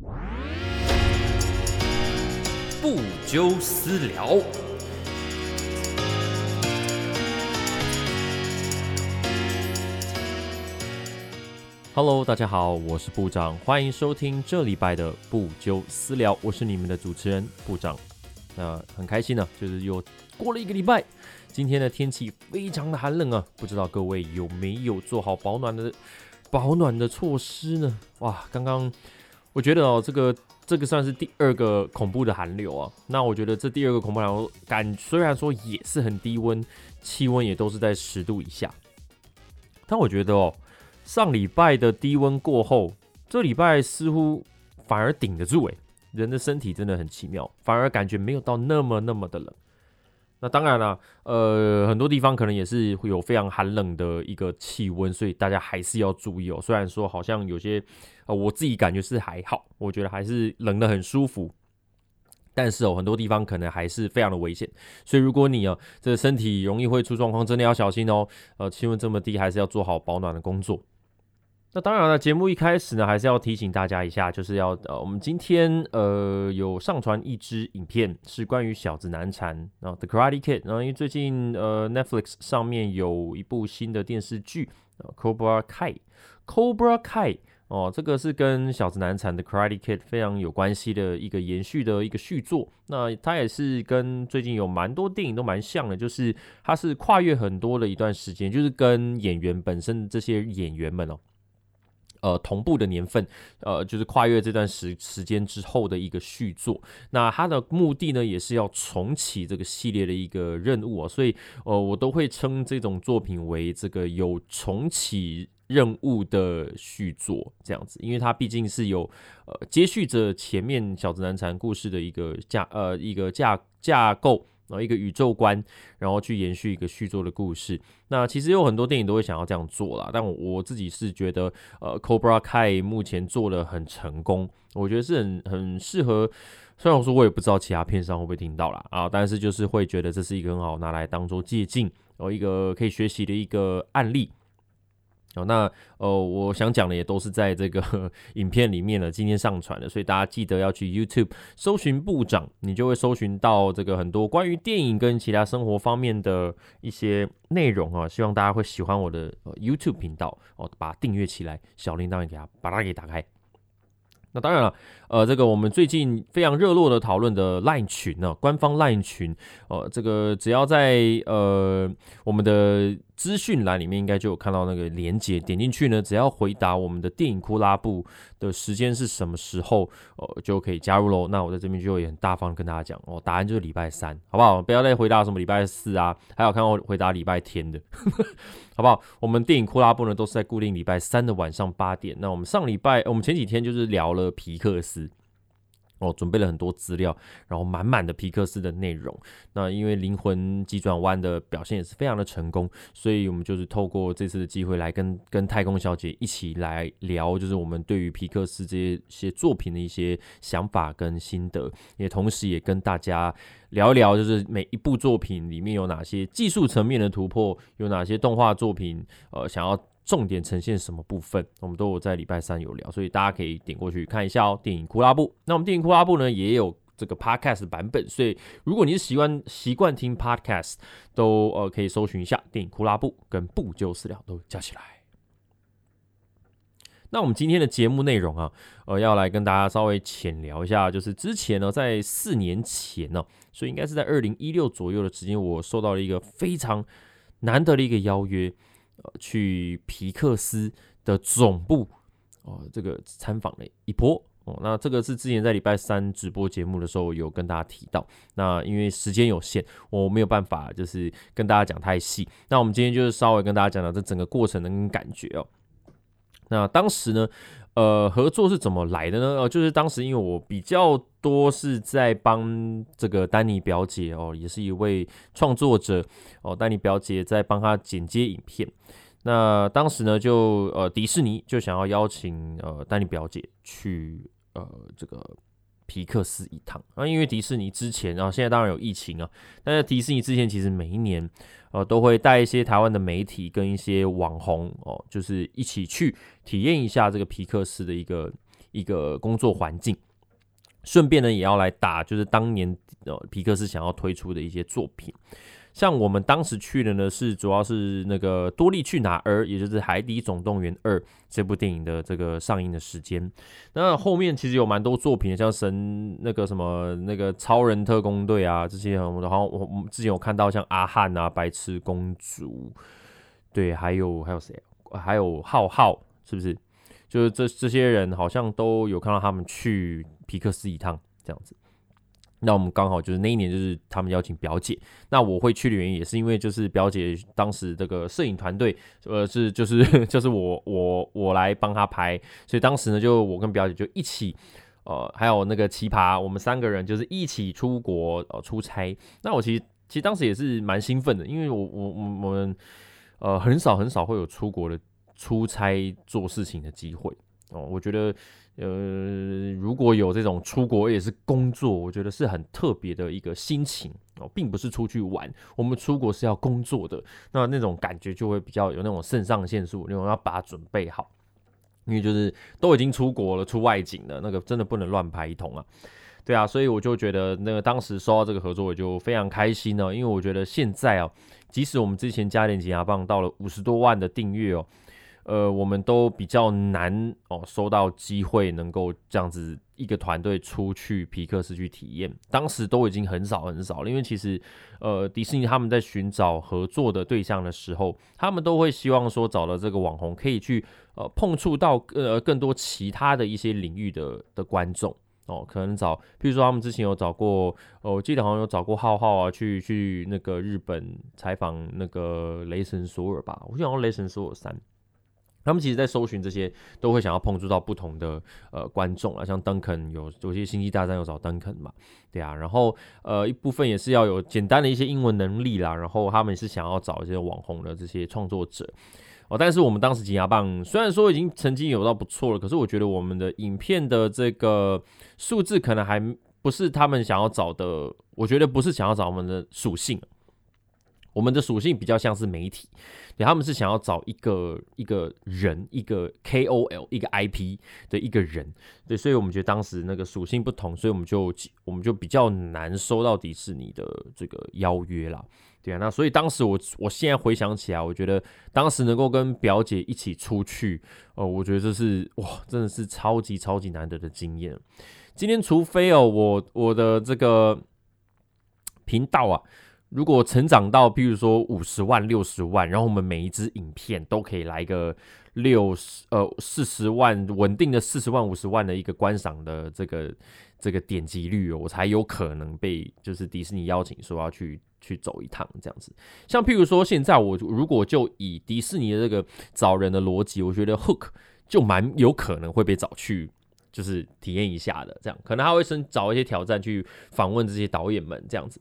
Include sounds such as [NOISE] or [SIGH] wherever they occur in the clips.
不纠私聊。Hello，大家好，我是部长，欢迎收听这礼拜的不纠私聊，我是你们的主持人部长。那很开心呢，就是又过了一个礼拜，今天的天气非常的寒冷啊，不知道各位有没有做好保暖的保暖的措施呢？哇，刚刚我觉得哦，这个这个算是第二个恐怖的寒流啊。那我觉得这第二个恐怖寒流感虽然说也是很低温，气温也都是在十度以下，但我觉得哦。上礼拜的低温过后，这礼拜似乎反而顶得住诶，人的身体真的很奇妙，反而感觉没有到那么那么的冷。那当然了，呃，很多地方可能也是会有非常寒冷的一个气温，所以大家还是要注意哦。虽然说好像有些，呃，我自己感觉是还好，我觉得还是冷的很舒服。但是哦，很多地方可能还是非常的危险，所以如果你啊，这个身体容易会出状况，真的要小心哦。呃，气温这么低，还是要做好保暖的工作。那当然了，节目一开始呢，还是要提醒大家一下，就是要呃，我们今天呃有上传一支影片，是关于小子难缠啊，The Karate Kid。然后因为最近呃 Netflix 上面有一部新的电视剧，Cobra Kai，Cobra Kai 哦，这个是跟小子难缠的 Karate Kid 非常有关系的一个延续的一个续作。那它也是跟最近有蛮多电影都蛮像的，就是它是跨越很多的一段时间，就是跟演员本身这些演员们哦。呃，同步的年份，呃，就是跨越这段时时间之后的一个续作。那它的目的呢，也是要重启这个系列的一个任务啊。所以，呃，我都会称这种作品为这个有重启任务的续作这样子，因为它毕竟是有呃接续着前面小子难缠故事的一个架呃一个架架构。然后一个宇宙观，然后去延续一个续作的故事。那其实有很多电影都会想要这样做啦，但我我自己是觉得，呃，Cobra Kai 目前做的很成功，我觉得是很很适合。虽然我说我也不知道其他片商会不会听到啦，啊，但是就是会觉得这是一个很好拿来当做借鉴，然后一个可以学习的一个案例。哦，那呃，我想讲的也都是在这个 [LAUGHS] 影片里面了，今天上传的，所以大家记得要去 YouTube 搜寻部长，你就会搜寻到这个很多关于电影跟其他生活方面的一些内容啊。希望大家会喜欢我的 YouTube 频道哦，把它订阅起来，小铃铛也给它把它给打开。那当然了，呃，这个我们最近非常热络的讨论的 LINE 群呢，官方 LINE 群，呃，这个只要在呃我们的。资讯栏里面应该就有看到那个连接，点进去呢，只要回答我们的电影库拉布的时间是什么时候，呃，就可以加入喽。那我在这边就也很大方跟大家讲哦，答案就是礼拜三，好不好？不要再回答什么礼拜四啊，还有看到回答礼拜天的，[LAUGHS] 好不好？我们电影库拉布呢都是在固定礼拜三的晚上八点。那我们上礼拜，我们前几天就是聊了皮克斯。哦，准备了很多资料，然后满满的皮克斯的内容。那因为灵魂急转弯的表现也是非常的成功，所以我们就是透过这次的机会来跟跟太空小姐一起来聊，就是我们对于皮克斯这些作品的一些想法跟心得，也同时也跟大家聊一聊，就是每一部作品里面有哪些技术层面的突破，有哪些动画作品，呃，想要。重点呈现什么部分，我们都有在礼拜三有聊，所以大家可以点过去看一下哦。电影库拉布，那我们电影库拉布呢也有这个 podcast 版本，所以如果你是习惯习惯听 podcast，都呃可以搜寻一下电影库拉布跟不旧饲料都加起来。那我们今天的节目内容啊，呃，要来跟大家稍微浅聊一下，就是之前呢，在四年前呢，所以应该是在二零一六左右的时间，我受到了一个非常难得的一个邀约。去皮克斯的总部哦，这个参访了一波哦。那这个是之前在礼拜三直播节目的时候有跟大家提到。那因为时间有限，我没有办法就是跟大家讲太细。那我们今天就是稍微跟大家讲讲这整个过程的感觉哦。那当时呢？呃，合作是怎么来的呢？呃，就是当时因为我比较多是在帮这个丹尼表姐哦，也是一位创作者哦，丹尼表姐在帮他剪接影片。那当时呢，就呃迪士尼就想要邀请呃丹尼表姐去呃这个。皮克斯一趟啊，因为迪士尼之前，啊现在当然有疫情啊，但是迪士尼之前其实每一年，呃，都会带一些台湾的媒体跟一些网红哦，就是一起去体验一下这个皮克斯的一个一个工作环境。顺便呢，也要来打，就是当年呃皮克斯想要推出的一些作品。像我们当时去的呢，是主要是那个《多利去哪儿》，也就是《海底总动员二》这部电影的这个上映的时间。那后面其实有蛮多作品，像神那个什么那个超人特工队啊这些，然后我我之前有看到像阿汉啊、白痴公主，对，还有还有谁？还有浩浩，是不是？就是这这些人好像都有看到他们去皮克斯一趟这样子。那我们刚好就是那一年，就是他们邀请表姐。那我会去的原因也是因为，就是表姐当时这个摄影团队，呃，是就是 [LAUGHS] 就是我我我来帮她拍，所以当时呢，就我跟表姐就一起，呃，还有那个奇葩，我们三个人就是一起出国呃出差。那我其实其实当时也是蛮兴奋的，因为我我我们呃很少很少会有出国的出差做事情的机会哦，我觉得。呃，如果有这种出国也是工作，我觉得是很特别的一个心情哦，并不是出去玩。我们出国是要工作的，那那种感觉就会比较有那种肾上腺素，那种要把它准备好。因为就是都已经出国了，出外景了，那个真的不能乱拍一通啊。对啊，所以我就觉得那个当时收到这个合作，我就非常开心呢。因为我觉得现在啊，即使我们之前加点挤牙棒到了五十多万的订阅哦。呃，我们都比较难哦，收到机会能够这样子一个团队出去皮克斯去体验，当时都已经很少很少了。因为其实，呃，迪士尼他们在寻找合作的对象的时候，他们都会希望说找到这个网红可以去呃碰触到呃更多其他的一些领域的的观众哦，可能找，比如说他们之前有找过，哦，我记得好像有找过浩浩啊，去去那个日本采访那个雷神索尔吧，我想雷神索尔三。他们其实，在搜寻这些，都会想要碰触到不同的呃观众啊，像邓肯有有些星际大战有找邓肯嘛，对啊，然后呃一部分也是要有简单的一些英文能力啦，然后他们是想要找一些网红的这些创作者哦，但是我们当时金牙棒虽然说已经曾经有到不错了，可是我觉得我们的影片的这个数字可能还不是他们想要找的，我觉得不是想要找我们的属性。我们的属性比较像是媒体，对，他们是想要找一个一个人，一个 KOL，一个 IP 的一个人，对，所以我们觉得当时那个属性不同，所以我们就我们就比较难收到迪士尼的这个邀约啦，对啊，那所以当时我我现在回想起来，我觉得当时能够跟表姐一起出去，哦，我觉得这是哇，真的是超级超级难得的经验。今天除非哦，我我的这个频道啊。如果成长到，譬如说五十万、六十万，然后我们每一支影片都可以来个六十呃四十万稳定的四十万、五十万的一个观赏的这个这个点击率，哦我才有可能被就是迪士尼邀请说要去去走一趟这样子。像譬如说现在我如果就以迪士尼的这个找人的逻辑，我觉得 Hook 就蛮有可能会被找去就是体验一下的，这样可能他会先找一些挑战去访问这些导演们这样子。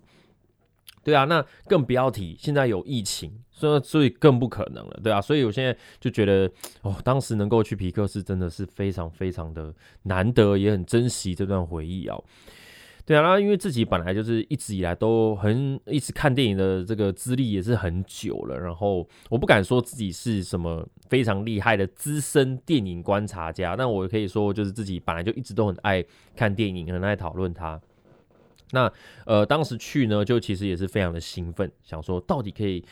对啊，那更不要提现在有疫情，所以所以更不可能了，对啊，所以我现在就觉得，哦，当时能够去皮克斯真的是非常非常的难得，也很珍惜这段回忆啊。对啊，那因为自己本来就是一直以来都很一直看电影的这个资历也是很久了，然后我不敢说自己是什么非常厉害的资深电影观察家，但我可以说就是自己本来就一直都很爱看电影，很爱讨论它。那呃，当时去呢，就其实也是非常的兴奋，想说到底可以，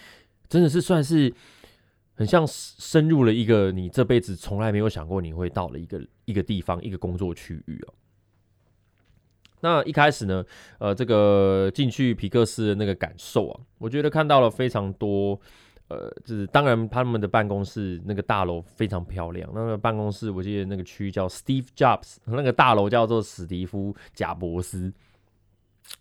真的是算是很像深入了一个你这辈子从来没有想过你会到了一个一个地方，一个工作区域哦。那一开始呢，呃，这个进去皮克斯的那个感受啊，我觉得看到了非常多，呃，就是当然他们的办公室那个大楼非常漂亮，那个办公室我记得那个区叫 Steve Jobs，那个大楼叫做史蒂夫贾伯斯。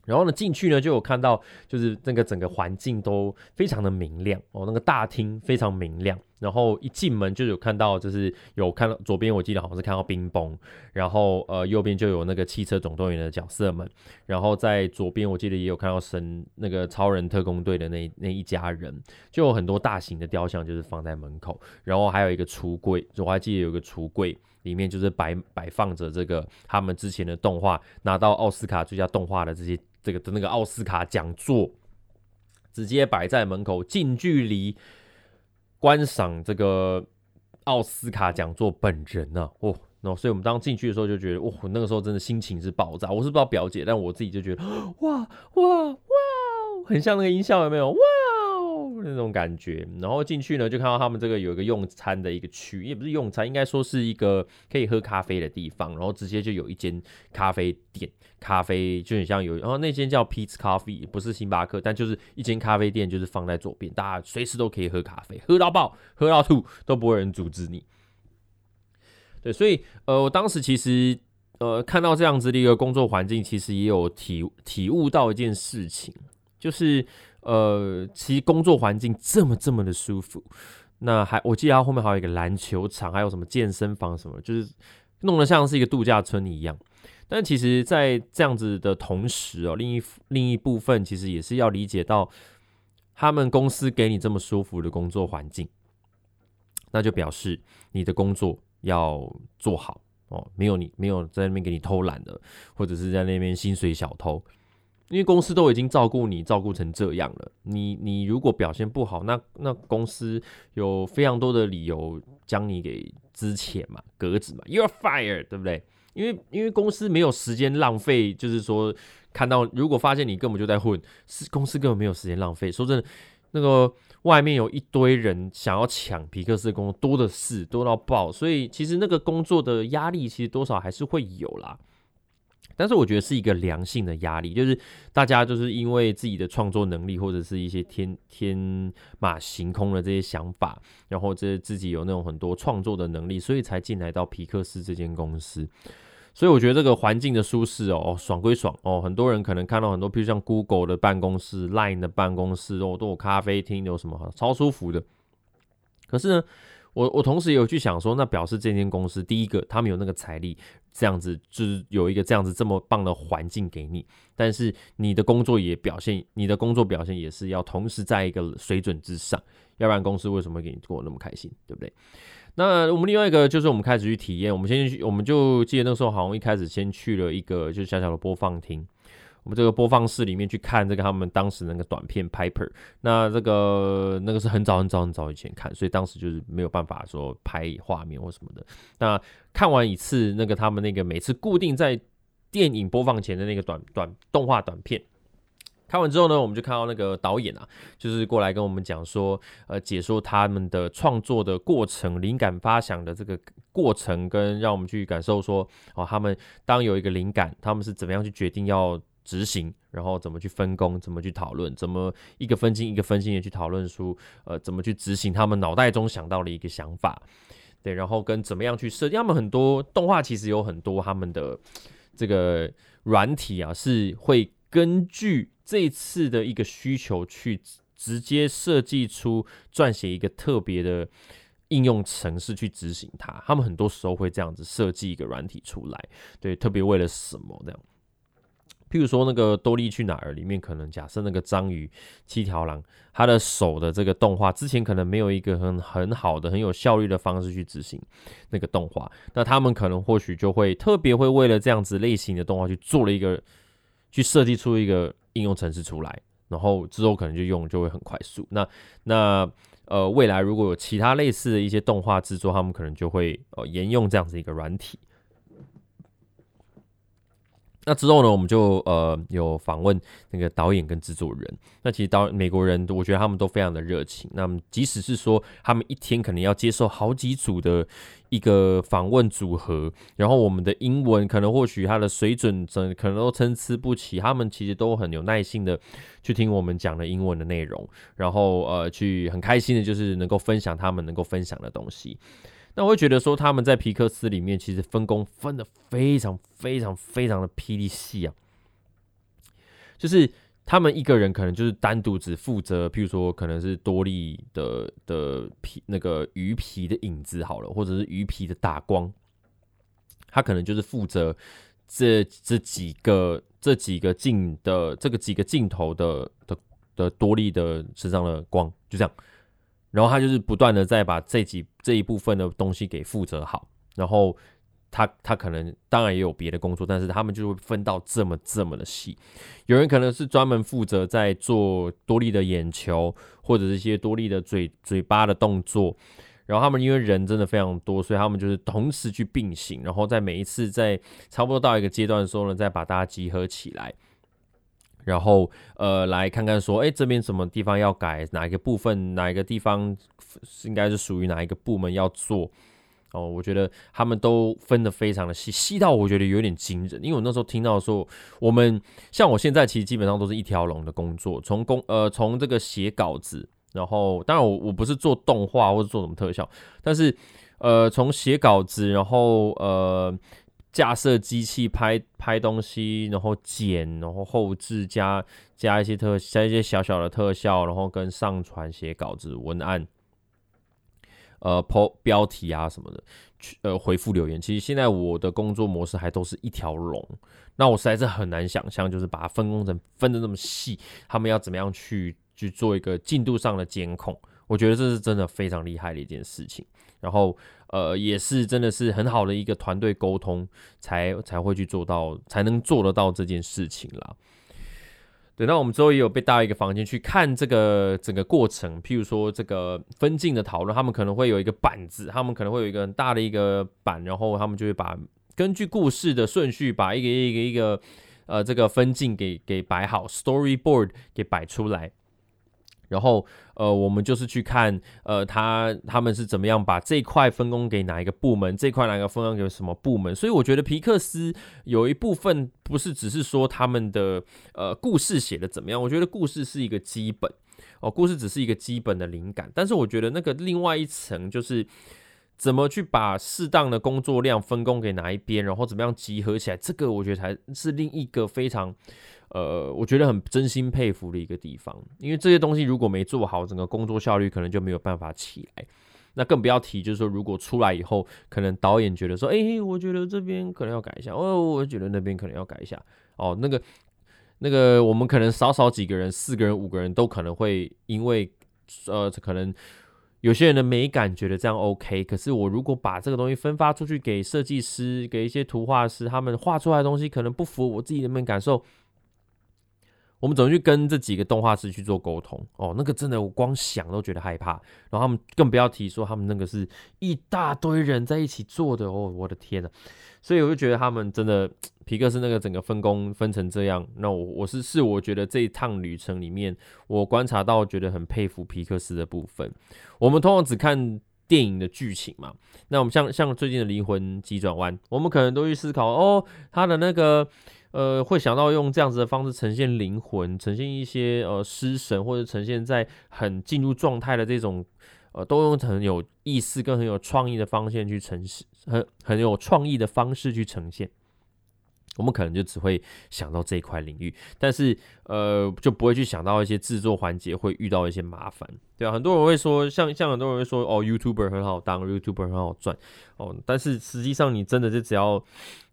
然后呢，进去呢就有看到，就是那个整个环境都非常的明亮哦，那个大厅非常明亮。然后一进门就有看到，就是有看到左边，我记得好像是看到冰崩，然后呃右边就有那个汽车总动员的角色们，然后在左边我记得也有看到神那个超人特工队的那那一家人，就有很多大型的雕像就是放在门口，然后还有一个橱柜，我还记得有个橱柜。里面就是摆摆放着这个他们之前的动画拿到奥斯卡最佳动画的这些这个的那个奥斯卡讲座，直接摆在门口，近距离观赏这个奥斯卡讲座本人呢，哦，然后所以我们当进去的时候就觉得，哇，那个时候真的心情是爆炸。我是不知道表姐，但我自己就觉得，哇哇哇，很像那个音效有没有？哇！那种感觉，然后进去呢，就看到他们这个有一个用餐的一个区，也不是用餐，应该说是一个可以喝咖啡的地方。然后直接就有一间咖啡店，咖啡就很像有，然后那间叫 Pete's Coffee，不是星巴克，但就是一间咖啡店，就是放在左边，大家随时都可以喝咖啡，喝到爆，喝到吐都不会有人阻止你。对，所以呃，我当时其实呃看到这样子的一个工作环境，其实也有体体悟到一件事情，就是。呃，其实工作环境这么这么的舒服，那还我记得他后面还有一个篮球场，还有什么健身房什么，就是弄得像是一个度假村一样。但其实，在这样子的同时哦，另一另一部分其实也是要理解到，他们公司给你这么舒服的工作环境，那就表示你的工作要做好哦，没有你没有在那边给你偷懒的，或者是在那边薪水小偷。因为公司都已经照顾你，照顾成这样了，你你如果表现不好，那那公司有非常多的理由将你给资遣嘛，革职嘛，you are fired，对不对？因为因为公司没有时间浪费，就是说看到如果发现你根本就在混，是公司根本没有时间浪费。说真的，那个外面有一堆人想要抢皮克斯工作，多的是，多到爆，所以其实那个工作的压力其实多少还是会有啦。但是我觉得是一个良性的压力，就是大家就是因为自己的创作能力或者是一些天天马行空的这些想法，然后这自己有那种很多创作的能力，所以才进来到皮克斯这间公司。所以我觉得这个环境的舒适哦，爽归爽哦，很多人可能看到很多，譬如像 Google 的办公室、Line 的办公室哦，都有咖啡厅，有什么超舒服的。可是呢？我我同时有去想说，那表示这间公司第一个，他们有那个财力，这样子就是有一个这样子这么棒的环境给你，但是你的工作也表现，你的工作表现也是要同时在一个水准之上，要不然公司为什么给你过那么开心，对不对？那我们另外一个就是我们开始去体验，我们先去，我们就记得那时候好像一开始先去了一个就是小小的播放厅。我们这个播放室里面去看这个他们当时那个短片 Piper，那这个那个是很早很早很早以前看，所以当时就是没有办法说拍画面或什么的。那看完一次那个他们那个每次固定在电影播放前的那个短短动画短片，看完之后呢，我们就看到那个导演啊，就是过来跟我们讲说，呃，解说他们的创作的过程、灵感发想的这个过程，跟让我们去感受说，哦，他们当有一个灵感，他们是怎么样去决定要。执行，然后怎么去分工，怎么去讨论，怎么一个分心一个分心的去讨论出，呃，怎么去执行他们脑袋中想到的一个想法，对，然后跟怎么样去设计。他们很多动画其实有很多他们的这个软体啊，是会根据这次的一个需求去直接设计出撰写一个特别的应用程式去执行它。他们很多时候会这样子设计一个软体出来，对，特别为了什么这样。譬如说那个多利去哪儿里面，可能假设那个章鱼七条狼，他的手的这个动画之前可能没有一个很很好的、很有效率的方式去执行那个动画，那他们可能或许就会特别会为了这样子类型的动画去做了一个，去设计出一个应用程式出来，然后之后可能就用就会很快速。那那呃未来如果有其他类似的一些动画制作，他们可能就会呃沿用这样子一个软体。那之后呢，我们就呃有访问那个导演跟制作人。那其实导美国人，我觉得他们都非常的热情。那么即使是说他们一天可能要接受好几组的一个访问组合，然后我们的英文可能或许他的水准真可能都参差不齐，他们其实都很有耐心的去听我们讲的英文的内容，然后呃去很开心的就是能够分享他们能够分享的东西。那我会觉得说，他们在皮克斯里面其实分工分的非常非常非常的霹雳细啊，就是他们一个人可能就是单独只负责，譬如说可能是多利的的皮那个鱼皮的影子好了，或者是鱼皮的打光，他可能就是负责这这几个这几个镜的这个几个镜头的的的多利的身上的光，就这样。然后他就是不断的在把这几这一部分的东西给负责好，然后他他可能当然也有别的工作，但是他们就会分到这么这么的细。有人可能是专门负责在做多利的眼球，或者是一些多利的嘴嘴巴的动作，然后他们因为人真的非常多，所以他们就是同时去并行，然后在每一次在差不多到一个阶段的时候呢，再把大家集合起来，然后呃来看看说，哎，这边什么地方要改，哪一个部分，哪一个地方应该是属于哪一个部门要做。哦，我觉得他们都分得非常的细，细到我觉得有点惊人。因为我那时候听到说，我们像我现在其实基本上都是一条龙的工作，从工呃从这个写稿子，然后当然我我不是做动画或者做什么特效，但是呃从写稿子，然后呃架设机器拍拍东西，然后剪，然后后置加加一些特加一些小小的特效，然后跟上传写稿子文案。呃，po 标题啊什么的，去呃回复留言。其实现在我的工作模式还都是一条龙，那我实在是很难想象，就是把它分工成分的那么细，他们要怎么样去去做一个进度上的监控？我觉得这是真的非常厉害的一件事情。然后呃，也是真的是很好的一个团队沟通，才才会去做到，才能做得到这件事情啦。对，那我们之后也有被带到一个房间去看这个整个过程，譬如说这个分镜的讨论，他们可能会有一个板子，他们可能会有一个很大的一个板，然后他们就会把根据故事的顺序，把一个一个一个呃这个分镜给给摆好，storyboard 给摆出来。然后，呃，我们就是去看，呃，他他们是怎么样把这块分工给哪一个部门，这块哪个分工给什么部门。所以我觉得皮克斯有一部分不是只是说他们的呃故事写的怎么样，我觉得故事是一个基本哦，故事只是一个基本的灵感。但是我觉得那个另外一层就是怎么去把适当的工作量分工给哪一边，然后怎么样集合起来，这个我觉得才是另一个非常。呃，我觉得很真心佩服的一个地方，因为这些东西如果没做好，整个工作效率可能就没有办法起来。那更不要提，就是说如果出来以后，可能导演觉得说，哎，我觉得这边可能要改一下，哦，我觉得那边可能要改一下，哦，那个那个，我们可能少少几个人，四个人、五个人都可能会因为，呃，可能有些人的美感觉得这样 OK，可是我如果把这个东西分发出去给设计师、给一些图画师，他们画出来的东西可能不符合我自己的美感受。我们怎么去跟这几个动画师去做沟通？哦，那个真的我光想都觉得害怕。然后他们更不要提说他们那个是一大堆人在一起做的哦，我的天呐！所以我就觉得他们真的皮克斯那个整个分工分成这样，那我我是是我觉得这一趟旅程里面，我观察到觉得很佩服皮克斯的部分。我们通常只看电影的剧情嘛，那我们像像最近的灵魂急转弯，我们可能都去思考哦，他的那个。呃，会想到用这样子的方式呈现灵魂，呈现一些呃失神，或者呈现在很进入状态的这种，呃，都用很有意思跟很有创意的方向去呈现，很很有创意的方式去呈现。我们可能就只会想到这一块领域，但是呃，就不会去想到一些制作环节会遇到一些麻烦，对啊，很多人会说，像像很多人会说，哦，YouTuber 很好当，YouTuber 很好赚，哦，但是实际上你真的就只要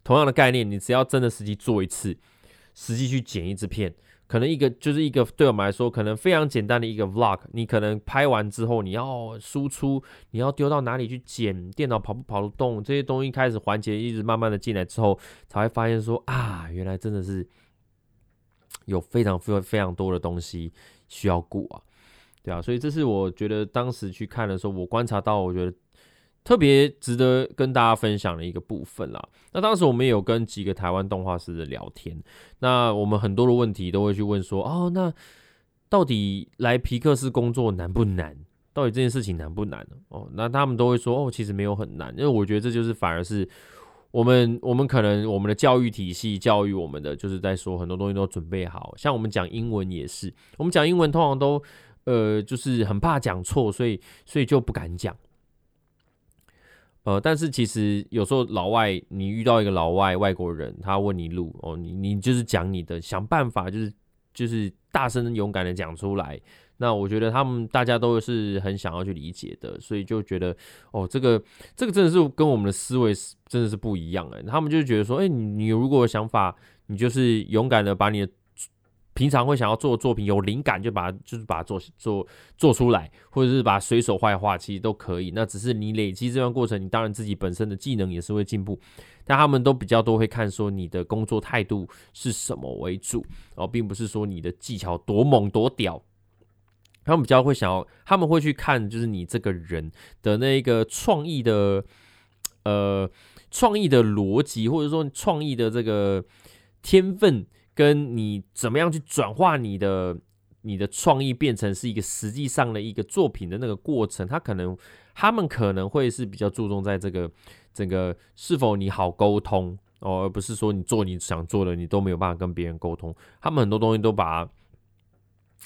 同样的概念，你只要真的实际做一次，实际去剪一支片。可能一个就是一个对我们来说，可能非常简单的一个 vlog，你可能拍完之后，你要输出，你要丢到哪里去剪，电脑跑不跑得动，这些东西开始环节一直慢慢的进来之后，才会发现说啊，原来真的是有非常非常非常多的东西需要顾啊，对啊，所以这是我觉得当时去看的时候，我观察到，我觉得。特别值得跟大家分享的一个部分啦。那当时我们也有跟几个台湾动画师的聊天，那我们很多的问题都会去问说，哦，那到底来皮克斯工作难不难？到底这件事情难不难？哦，那他们都会说，哦，其实没有很难，因为我觉得这就是反而是我们我们可能我们的教育体系教育我们的，就是在说很多东西都准备好，像我们讲英文也是，我们讲英文通常都呃就是很怕讲错，所以所以就不敢讲。呃，但是其实有时候老外，你遇到一个老外外国人，他问你路哦，你你就是讲你的，想办法就是就是大声勇敢的讲出来。那我觉得他们大家都是很想要去理解的，所以就觉得哦，这个这个真的是跟我们的思维真的是不一样哎。他们就觉得说，哎，你你如果有想法，你就是勇敢的把你的。平常会想要做的作品，有灵感就把它就是把它做做做出来，或者是把随手画一画，其实都可以。那只是你累积这段过程，你当然自己本身的技能也是会进步。但他们都比较多会看说你的工作态度是什么为主，哦，并不是说你的技巧多猛多屌。他们比较会想要，他们会去看就是你这个人的那个创意的呃创意的逻辑，或者说创意的这个天分，跟你怎么样去转化你的你的创意变成是一个实际上的一个作品的那个过程，他可能他们可能会是比较注重在这个整个是否你好沟通哦，而不是说你做你想做的，你都没有办法跟别人沟通。他们很多东西都把。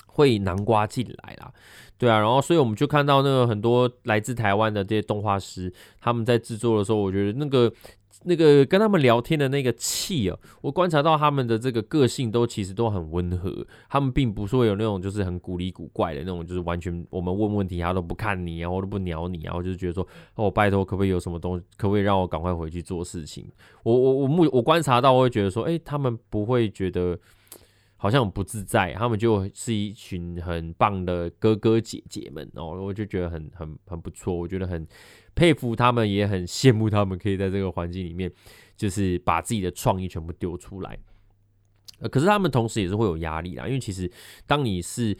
会南瓜进来啦，对啊，然后所以我们就看到那个很多来自台湾的这些动画师，他们在制作的时候，我觉得那个那个跟他们聊天的那个气啊，我观察到他们的这个个性都其实都很温和，他们并不是会有那种就是很古里古怪的那种，就是完全我们问问题他都不看你啊，或者不鸟你啊，我就是觉得说哦，拜托，可不可以有什么东西，可不可以让我赶快回去做事情？我我我目我观察到，我会觉得说，哎，他们不会觉得。好像不自在，他们就是一群很棒的哥哥姐姐们哦，我就觉得很很很不错，我觉得很佩服他们，也很羡慕他们可以在这个环境里面，就是把自己的创意全部丢出来。可是他们同时也是会有压力啦，因为其实当你是。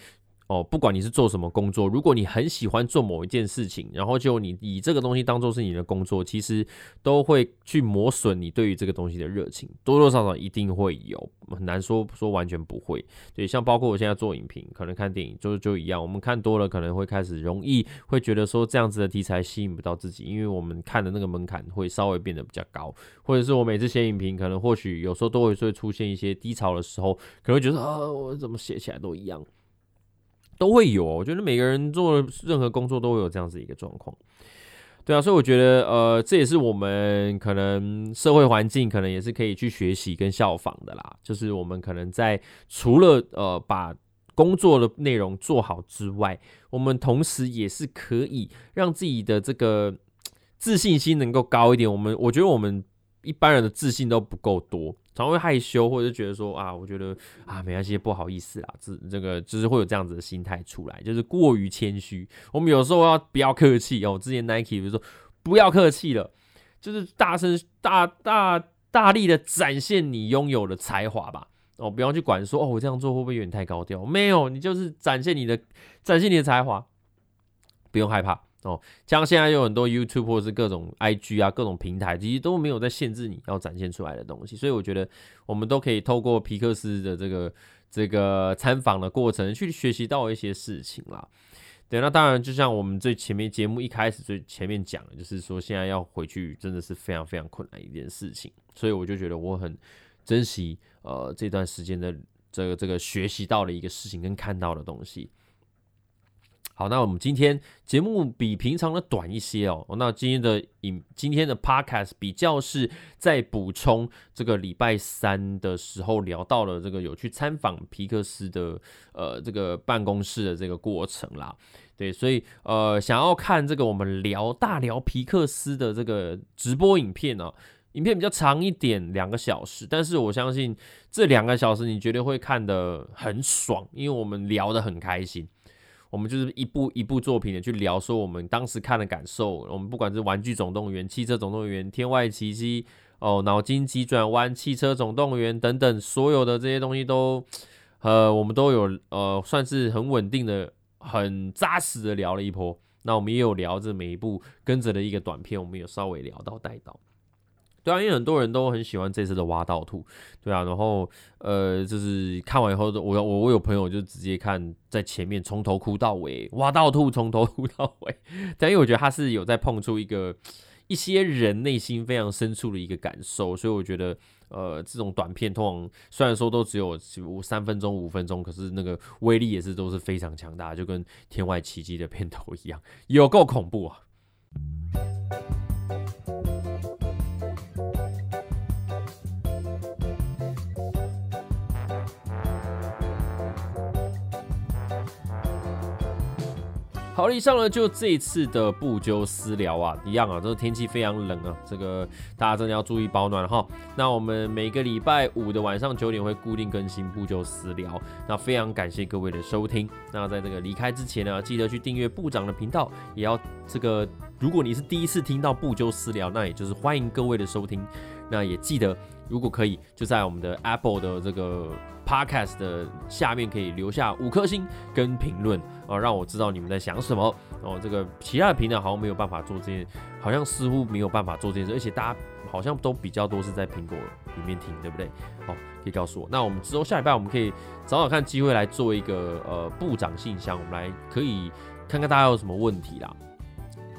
哦，不管你是做什么工作，如果你很喜欢做某一件事情，然后就你以这个东西当做是你的工作，其实都会去磨损你对于这个东西的热情，多多少少一定会有，很难说说完全不会。对，像包括我现在做影评，可能看电影就就一样，我们看多了可能会开始容易会觉得说这样子的题材吸引不到自己，因为我们看的那个门槛会稍微变得比较高，或者是我每次写影评，可能或许有时候都会会出现一些低潮的时候，可能觉得啊，我怎么写起来都一样。都会有，我觉得每个人做任何工作都会有这样子一个状况，对啊，所以我觉得呃，这也是我们可能社会环境可能也是可以去学习跟效仿的啦。就是我们可能在除了呃把工作的内容做好之外，我们同时也是可以让自己的这个自信心能够高一点。我们我觉得我们一般人的自信都不够多。常会害羞，或者是觉得说啊，我觉得啊，没关系，不好意思啦，这这个就是会有这样子的心态出来，就是过于谦虚。我们有时候要不要客气哦？之前 Nike 比如说不要客气了，就是大声大大大力的展现你拥有的才华吧。哦，不要去管说哦，我这样做会不会有点太高调？没有，你就是展现你的展现你的才华，不用害怕。哦，像现在有很多 YouTube 或是各种 IG 啊，各种平台，其实都没有在限制你要展现出来的东西，所以我觉得我们都可以透过皮克斯的这个这个参访的过程去学习到一些事情啦。对，那当然就像我们最前面节目一开始最前面讲的，就是说现在要回去真的是非常非常困难一件事情，所以我就觉得我很珍惜呃这段时间的这个这个学习到的一个事情跟看到的东西。好，那我们今天节目比平常的短一些哦。那今天的影，今天的 podcast 比较是在补充这个礼拜三的时候聊到了这个有去参访皮克斯的呃这个办公室的这个过程啦。对，所以呃想要看这个我们聊大聊皮克斯的这个直播影片呢，影片比较长一点，两个小时，但是我相信这两个小时你绝对会看得很爽，因为我们聊得很开心。我们就是一部一部作品的去聊，说我们当时看的感受。我们不管是《玩具总动员》《汽车总动员》《天外奇迹》哦，《脑筋急转弯》《汽车总动员》等等，所有的这些东西都，呃，我们都有呃，算是很稳定的、很扎实的聊了一波。那我们也有聊这每一部跟着的一个短片，我们有稍微聊到带到。对啊，因为很多人都很喜欢这次的挖道兔，对啊，然后呃，就是看完以后，我我我有朋友就直接看在前面从头哭到尾，挖道兔从头哭到尾，[LAUGHS] 但因为我觉得他是有在碰触一个一些人内心非常深处的一个感受，所以我觉得呃，这种短片通常虽然说都只有三分钟五分钟，可是那个威力也是都是非常强大，就跟《天外奇迹》的片头一样，有够恐怖啊！好了，以上呢就这一次的不纠私聊啊，一样啊，这个天气非常冷啊，这个大家真的要注意保暖哈。那我们每个礼拜五的晚上九点会固定更新不纠私聊，那非常感谢各位的收听。那在这个离开之前呢，记得去订阅部长的频道，也要这个，如果你是第一次听到不纠私聊，那也就是欢迎各位的收听。那也记得如果可以，就在我们的 Apple 的这个 Podcast 的下面可以留下五颗星跟评论啊，让我知道你们在想什么哦。这个其他的平台好像没有办法做这件，好像似乎没有办法做这件事，而且大家好像都比较多是在苹果里面听，对不对？好，可以告诉我。那我们之后下礼拜我们可以找找看机会来做一个呃部长信箱，我们来可以看看大家有什么问题啦。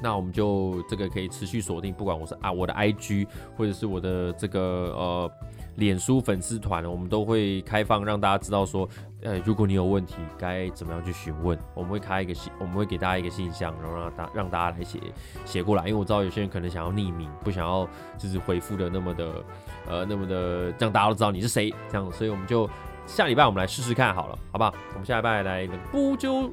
那我们就这个可以持续锁定，不管我是啊我的 IG 或者是我的这个呃脸书粉丝团，我们都会开放让大家知道说，呃，如果你有问题，该怎么样去询问，我们会开一个信，我们会给大家一个信箱，然后让大让大家来写写过来，因为我知道有些人可能想要匿名，不想要就是回复的那么的呃那么的让大家都知道你是谁这样，所以我们就下礼拜我们来试试看好了，好不好？我们下礼拜来一个不就。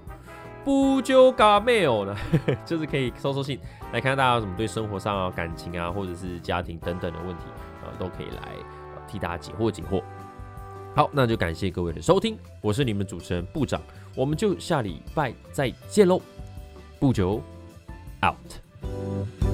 不就嘎没有呢，[LAUGHS] 就是可以收收信，来看看大家有什么对生活上啊、感情啊，或者是家庭等等的问题，呃，都可以来替大家解惑解惑。好，那就感谢各位的收听，我是你们主持人部长，我们就下礼拜再见喽，不久 out。